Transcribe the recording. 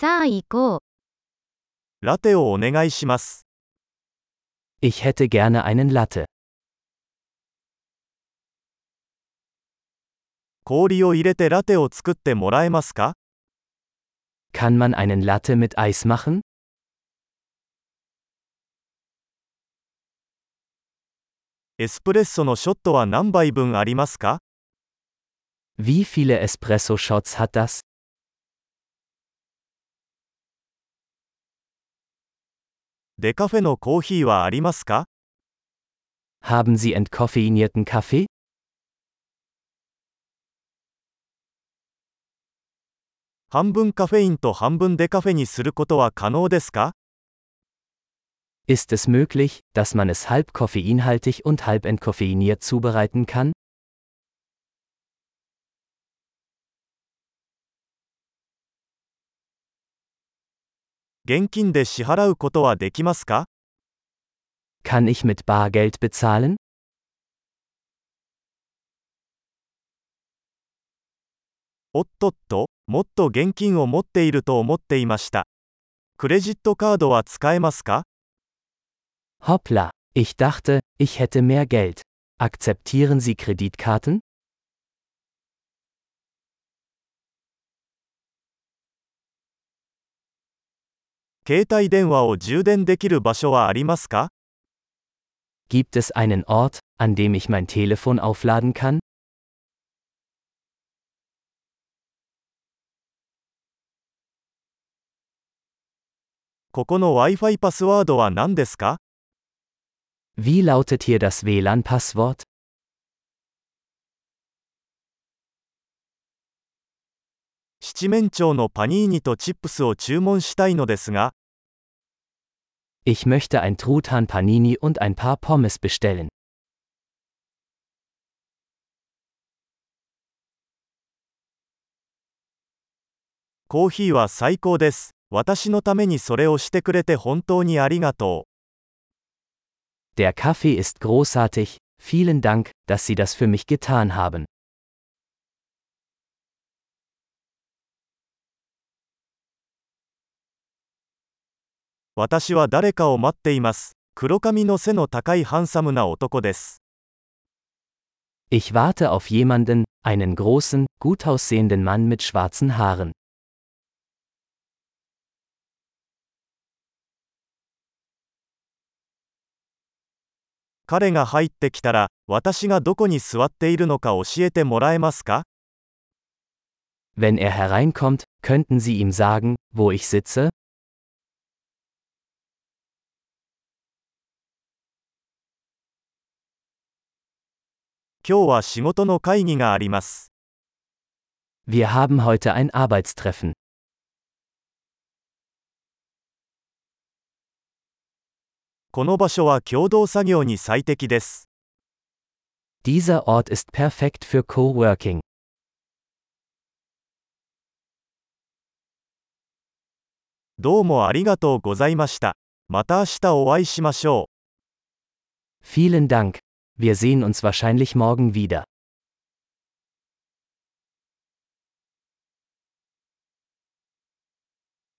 さあ行こう。ラテをお願いします。Ich hätte gerne einen Latte. 氷を入れてラテを作ってもらえますか Kann man einen Latte mit Eis machen? エスプレッソのショットは何杯分ありますか Wie viele Espresso-Shots hat das? デカフェのコーヒーはありますか Haben Sie entkoffeinierten Kaffee? 半分カフェインと半分デカフェにすることは可能ですか Ist es möglich, dass man es halb koffeinhaltig und halb entkoffeiniert zubereiten kann? 現金で支払うことはできますか Kann ich mit Bargeld bezahlen? おっとっと、もっと現金を持っていると思っていました。クレジットカードは使えますか Hoppla, ich dachte, ich hätte mehr Geld. Akzeptieren Sie Kreditkarten? 携帯電話を充電できる場所はありますか Gibt es einen Ort, an dem ich mein Telefon aufladen kann? ここの Wi-Fi パスワードは何ですか Wie lautet hier das WLAN-Passwort? 七面鳥のパニーニとチップスを注文したいのですが、Ich möchte ein Truthahn Panini und ein paar Pommes bestellen. コーヒーは最高です。私のためにそれをしてくれて本当にありがとう。 Der Kaffee ist großartig, vielen Dank, dass Sie das für mich getan haben. 私は誰かを待っています。黒髪の背の高いハンサムな男です。Ich warte auf jemanden, einen großen, gut aussehenden Mann mit schwarzen Haaren. 彼が入ってきたら、私がどこに座っているのか教えてもらえますか Wenn er hereinkommt, könnten Sie ihm sagen, wo ich sitze? 今日は仕事の会議があります。Wir haben heute ein Arbeitstreffen. この場所は共同作業に最適です。Dieser Ort ist perfekt für Coworking. どうもありがとうございました。また明日お会いしましょう。Vielen Dank. Wir sehen uns wahrscheinlich morgen wieder.